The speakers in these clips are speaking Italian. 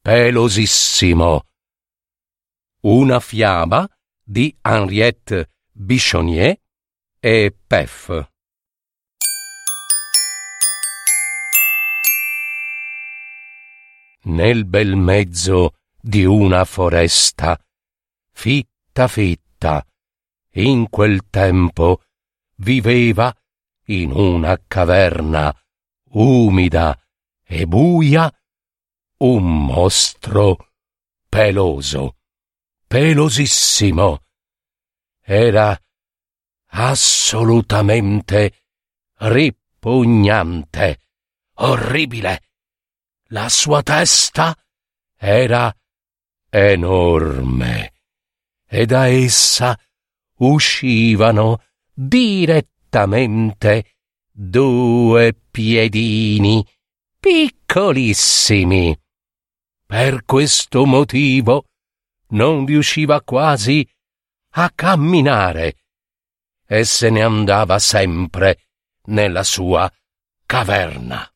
pelosissimo. Una fiaba di Henriette Bichonnier e Pef. Nel bel mezzo di una foresta, fitta fitta, in quel tempo viveva in una caverna umida e buia un mostro peloso, pelosissimo. Era assolutamente ripugnante, orribile. La sua testa era enorme e da essa uscivano direttamente due piedini piccolissimi per questo motivo non riusciva quasi a camminare e se ne andava sempre nella sua caverna.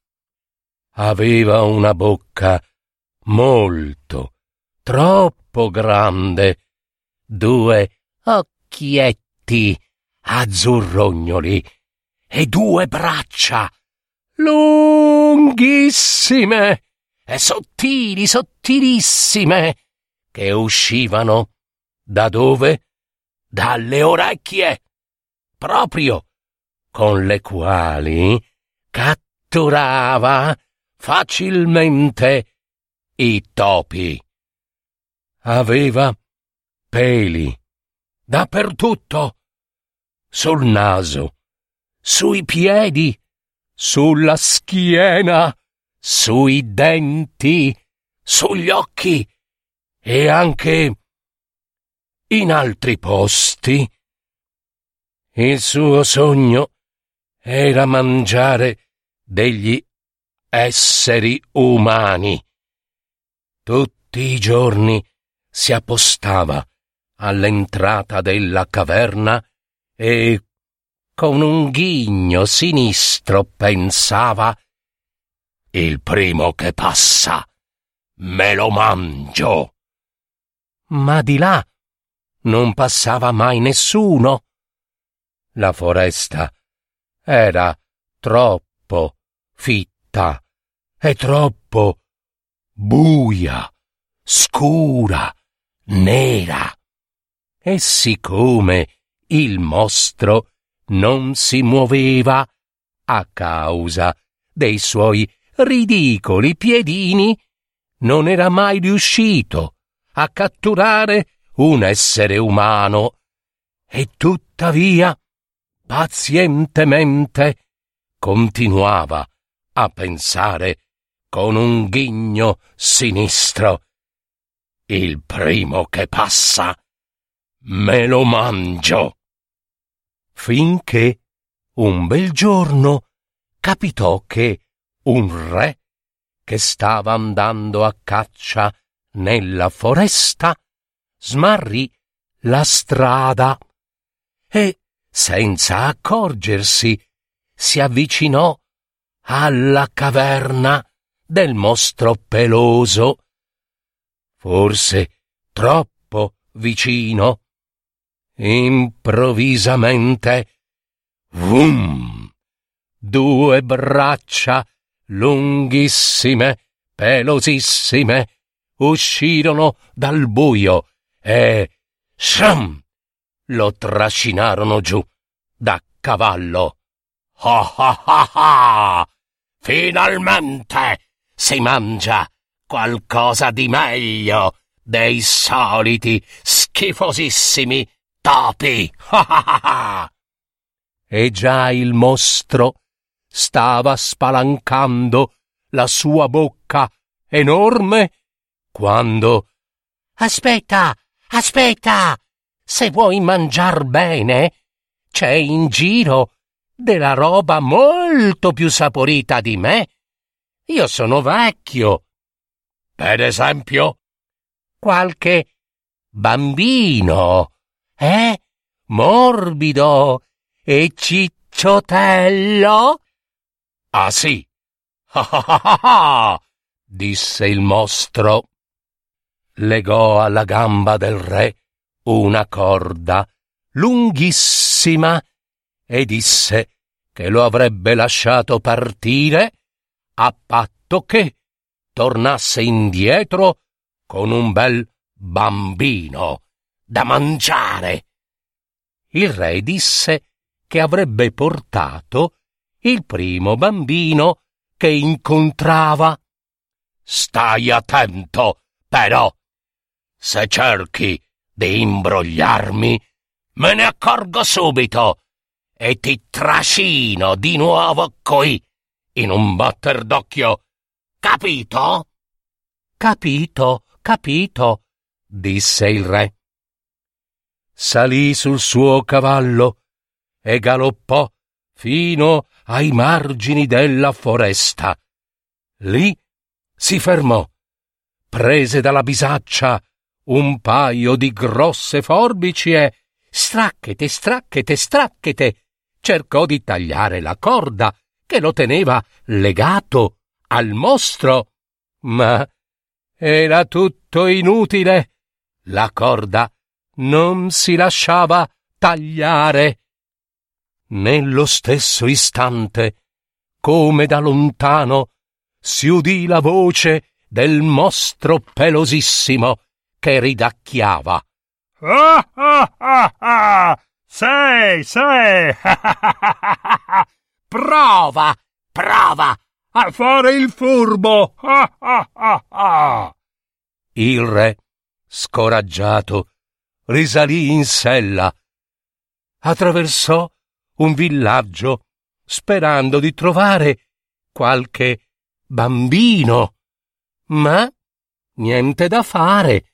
Aveva una bocca molto, troppo grande, due occhietti azzurrognoli e due braccia lunghissime e sottili, sottilissime, che uscivano da dove? Dalle orecchie, proprio con le quali catturava facilmente i topi. Aveva peli dappertutto, sul naso, sui piedi, sulla schiena sui denti, sugli occhi e anche in altri posti. Il suo sogno era mangiare degli esseri umani. Tutti i giorni si appostava all'entrata della caverna e con un ghigno sinistro pensava il primo che passa me lo mangio. Ma di là non passava mai nessuno. La foresta era troppo fitta e troppo buia, scura, nera. E siccome il mostro non si muoveva a causa dei suoi ridicoli piedini, non era mai riuscito a catturare un essere umano. E tuttavia, pazientemente, continuava a pensare con un ghigno sinistro. Il primo che passa, me lo mangio. Finché un bel giorno capitò che un re che stava andando a caccia nella foresta smarrì la strada e, senza accorgersi, si avvicinò alla caverna del mostro peloso. Forse troppo vicino. Improvvisamente, vum! Due braccia lunghissime, pelosissime, uscirono dal buio e sham lo trascinarono giù da cavallo. Ah ah ah ah! Finalmente si mangia qualcosa di meglio dei soliti schifosissimi topi. Ah ah ah! E già il mostro stava spalancando la sua bocca enorme quando Aspetta, aspetta! Se vuoi mangiar bene, c'è in giro della roba molto più saporita di me. Io sono vecchio. Per esempio, qualche bambino, eh? Morbido e cicciotello? Ah sì. Ah ah ah ah! disse il mostro. Legò alla gamba del re una corda lunghissima e disse che lo avrebbe lasciato partire a patto che tornasse indietro con un bel bambino da mangiare. Il re disse che avrebbe portato il primo bambino che incontrava. Stai attento, però. Se cerchi di imbrogliarmi, me ne accorgo subito e ti trascino di nuovo qui, in un batter d'occhio. Capito? Capito, capito, disse il re. Salì sul suo cavallo e galoppò fino ai margini della foresta. Lì si fermò, prese dalla bisaccia un paio di grosse forbici e stracchete, stracchete, stracchete, cercò di tagliare la corda che lo teneva legato al mostro, ma era tutto inutile. La corda non si lasciava tagliare. Nello stesso istante, come da lontano, si udì la voce del mostro pelosissimo che ridacchiava. Ah ah ah ah! Sei, sei! prova, prova a fare il furbo! Ah ah ah ah! Il re, scoraggiato, risalì in sella. Attraversò un villaggio sperando di trovare qualche bambino. Ma niente da fare.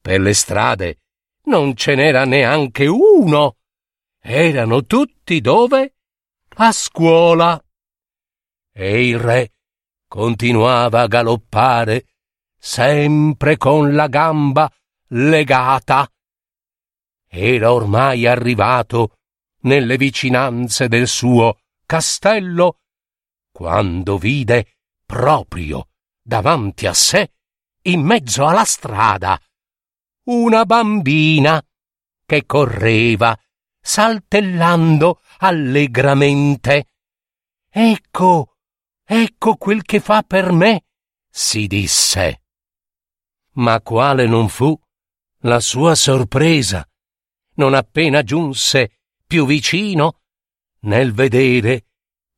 Per le strade non ce n'era neanche uno. Erano tutti dove? A scuola. E il re continuava a galoppare, sempre con la gamba legata. Era ormai arrivato nelle vicinanze del suo castello, quando vide proprio davanti a sé, in mezzo alla strada, una bambina che correva saltellando allegramente. Ecco, ecco quel che fa per me, si disse. Ma quale non fu la sua sorpresa, non appena giunse più vicino nel vedere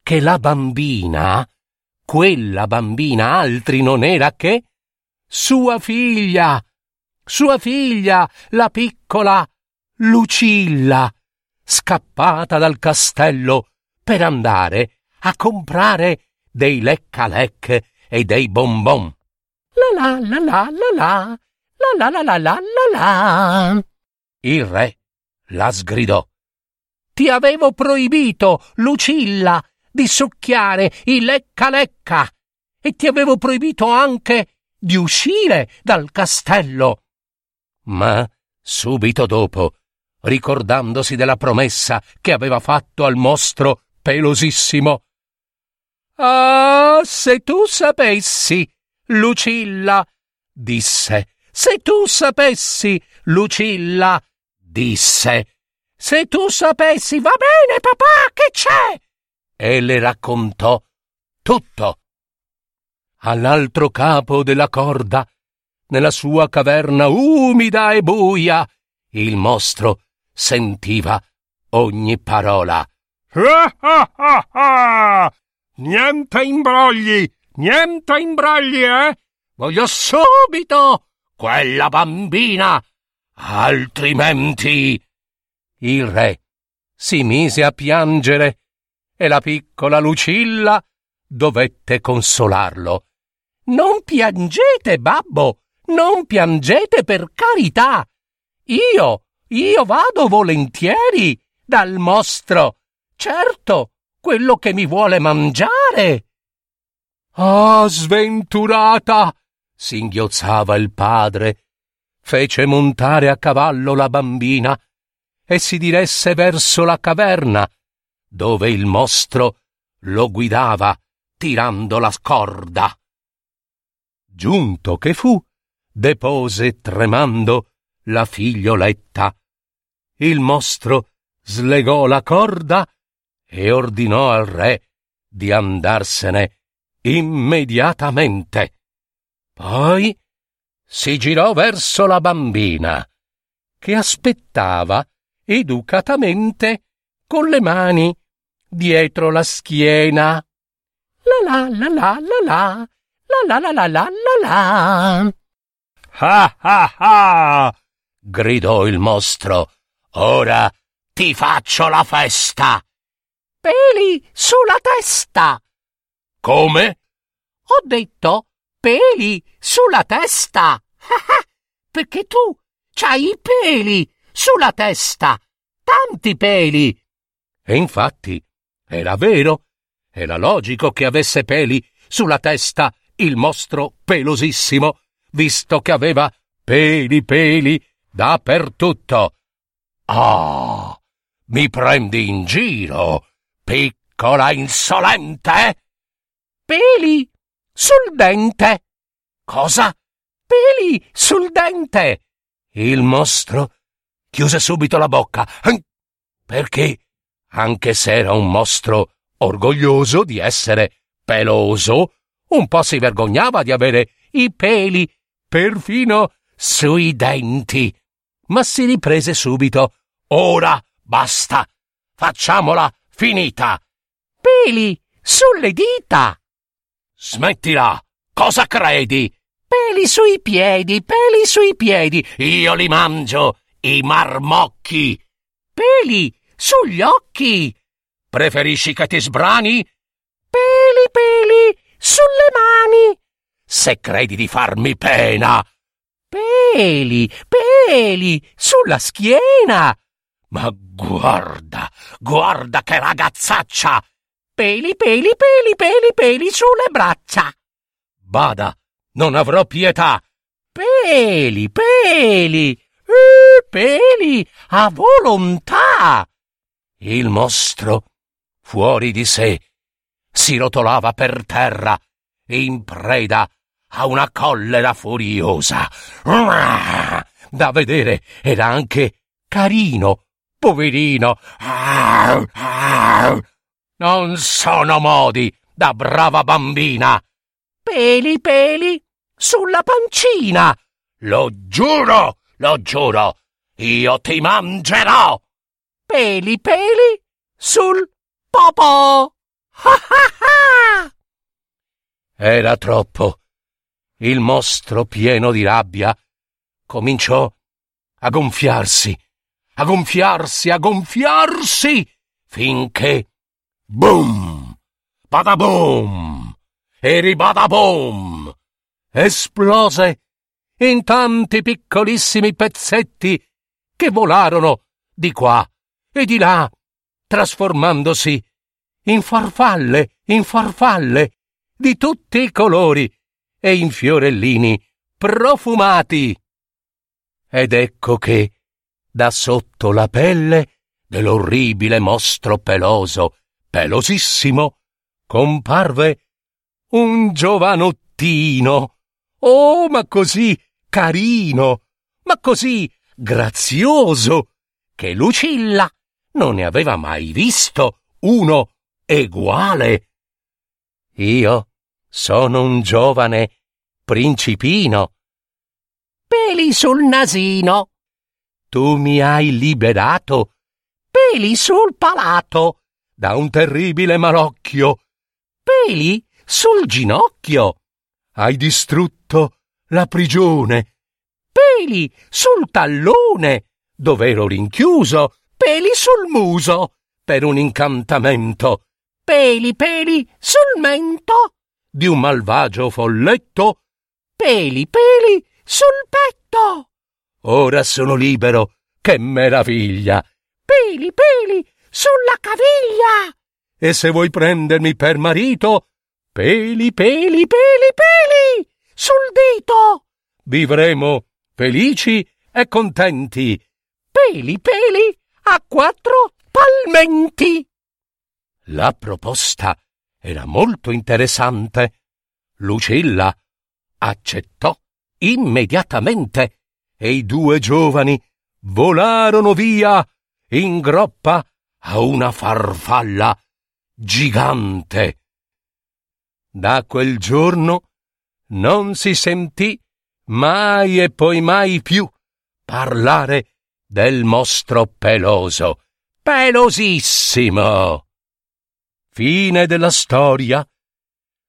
che la bambina, quella bambina altri non era che sua figlia, sua figlia, la piccola Lucilla, scappata dal castello per andare a comprare dei lecca-lec e dei bonbon. La la la la la la, la la la la la la la. Il re la sgridò. Ti avevo proibito, Lucilla, di succhiare i lecca-lecca e ti avevo proibito anche di uscire dal castello. Ma subito dopo, ricordandosi della promessa che aveva fatto al mostro pelosissimo, Ah, se tu sapessi, Lucilla, disse, se tu sapessi, Lucilla, disse, se tu sapessi, va bene, papà, che c'è? E le raccontò tutto. All'altro capo della corda nella sua caverna umida e buia, il mostro sentiva ogni parola. Ah ah ah ah! Niente imbrogli, niente imbrogli, eh? Voglio subito quella bambina, altrimenti. Il re si mise a piangere e la piccola Lucilla dovette consolarlo. Non piangete, babbo, non piangete per carità. Io, io vado volentieri dal mostro. Certo, quello che mi vuole mangiare. Ah, sventurata! singhiozzava il padre. Fece montare a cavallo la bambina e si diresse verso la caverna, dove il mostro lo guidava tirando la scorda. Giunto che fu, depose tremando la figlioletta. Il mostro slegò la corda e ordinò al re di andarsene immediatamente. Poi si girò verso la bambina, che aspettava educatamente con le mani dietro la schiena. La la la la la la la la la la la la Ah ah ah! gridò il mostro. Ora ti faccio la festa. Peli sulla testa. Come? Ho detto peli sulla testa. Perché tu c'hai i peli sulla testa. Tanti peli. E infatti era vero. Era logico che avesse peli sulla testa il mostro pelosissimo visto che aveva peli peli dappertutto. Ah, mi prendi in giro, piccola insolente? Peli sul dente. Cosa? Peli sul dente. Il mostro chiuse subito la bocca. Perché, anche se era un mostro orgoglioso di essere peloso, un po' si vergognava di avere i peli perfino sui denti. Ma si riprese subito. Ora basta. Facciamola finita. Peli sulle dita. Smettila. Cosa credi? Peli sui piedi, peli sui piedi. Io li mangio, i marmocchi. Peli sugli occhi. Preferisci che ti sbrani? Peli, peli sulle mani se credi di farmi pena. Peli, peli, sulla schiena. Ma guarda, guarda che ragazzaccia! Peli, peli, peli, peli, peli sulle braccia. Bada, non avrò pietà. Peli, peli, eh, peli, a volontà. Il mostro, fuori di sé, si rotolava per terra in preda a una collera furiosa. Da vedere era anche carino, poverino. Non sono modi da brava bambina. Peli, peli, sulla pancina. Lo giuro, lo giuro, io ti mangerò. Peli, peli, sul popò. Ha ha ha! Era troppo. Il mostro, pieno di rabbia, cominciò a gonfiarsi, a gonfiarsi, a gonfiarsi, finché boom, badaboom e ribadaboom esplose in tanti piccolissimi pezzetti che volarono di qua e di là, trasformandosi in farfalle, in farfalle, di tutti i colori e in fiorellini profumati. Ed ecco che, da sotto la pelle dell'orribile mostro peloso, pelosissimo, comparve un giovanottino. Oh, ma così carino, ma così grazioso, che Lucilla non ne aveva mai visto uno eguale. Io sono un giovane principino. Peli sul nasino. Tu mi hai liberato. Peli sul palato da un terribile malocchio. Peli sul ginocchio. Hai distrutto la prigione. Peli sul tallone dove ero rinchiuso. Peli sul muso per un incantamento peli peli sul mento di un malvagio folletto, peli peli sul petto. Ora sono libero. Che meraviglia! Peli, peli, sulla caviglia. E se vuoi prendermi per marito, peli, Peli, peli, peli, sul dito. vivremo felici e contenti. Peli, peli, a quattro palmenti. La proposta era molto interessante. Lucilla accettò immediatamente e i due giovani volarono via in groppa a una farfalla gigante. Da quel giorno non si sentì mai e poi mai più parlare del mostro peloso, pelosissimo. Fine della storia,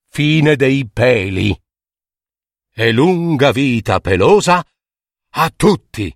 fine dei peli. E lunga vita pelosa a tutti.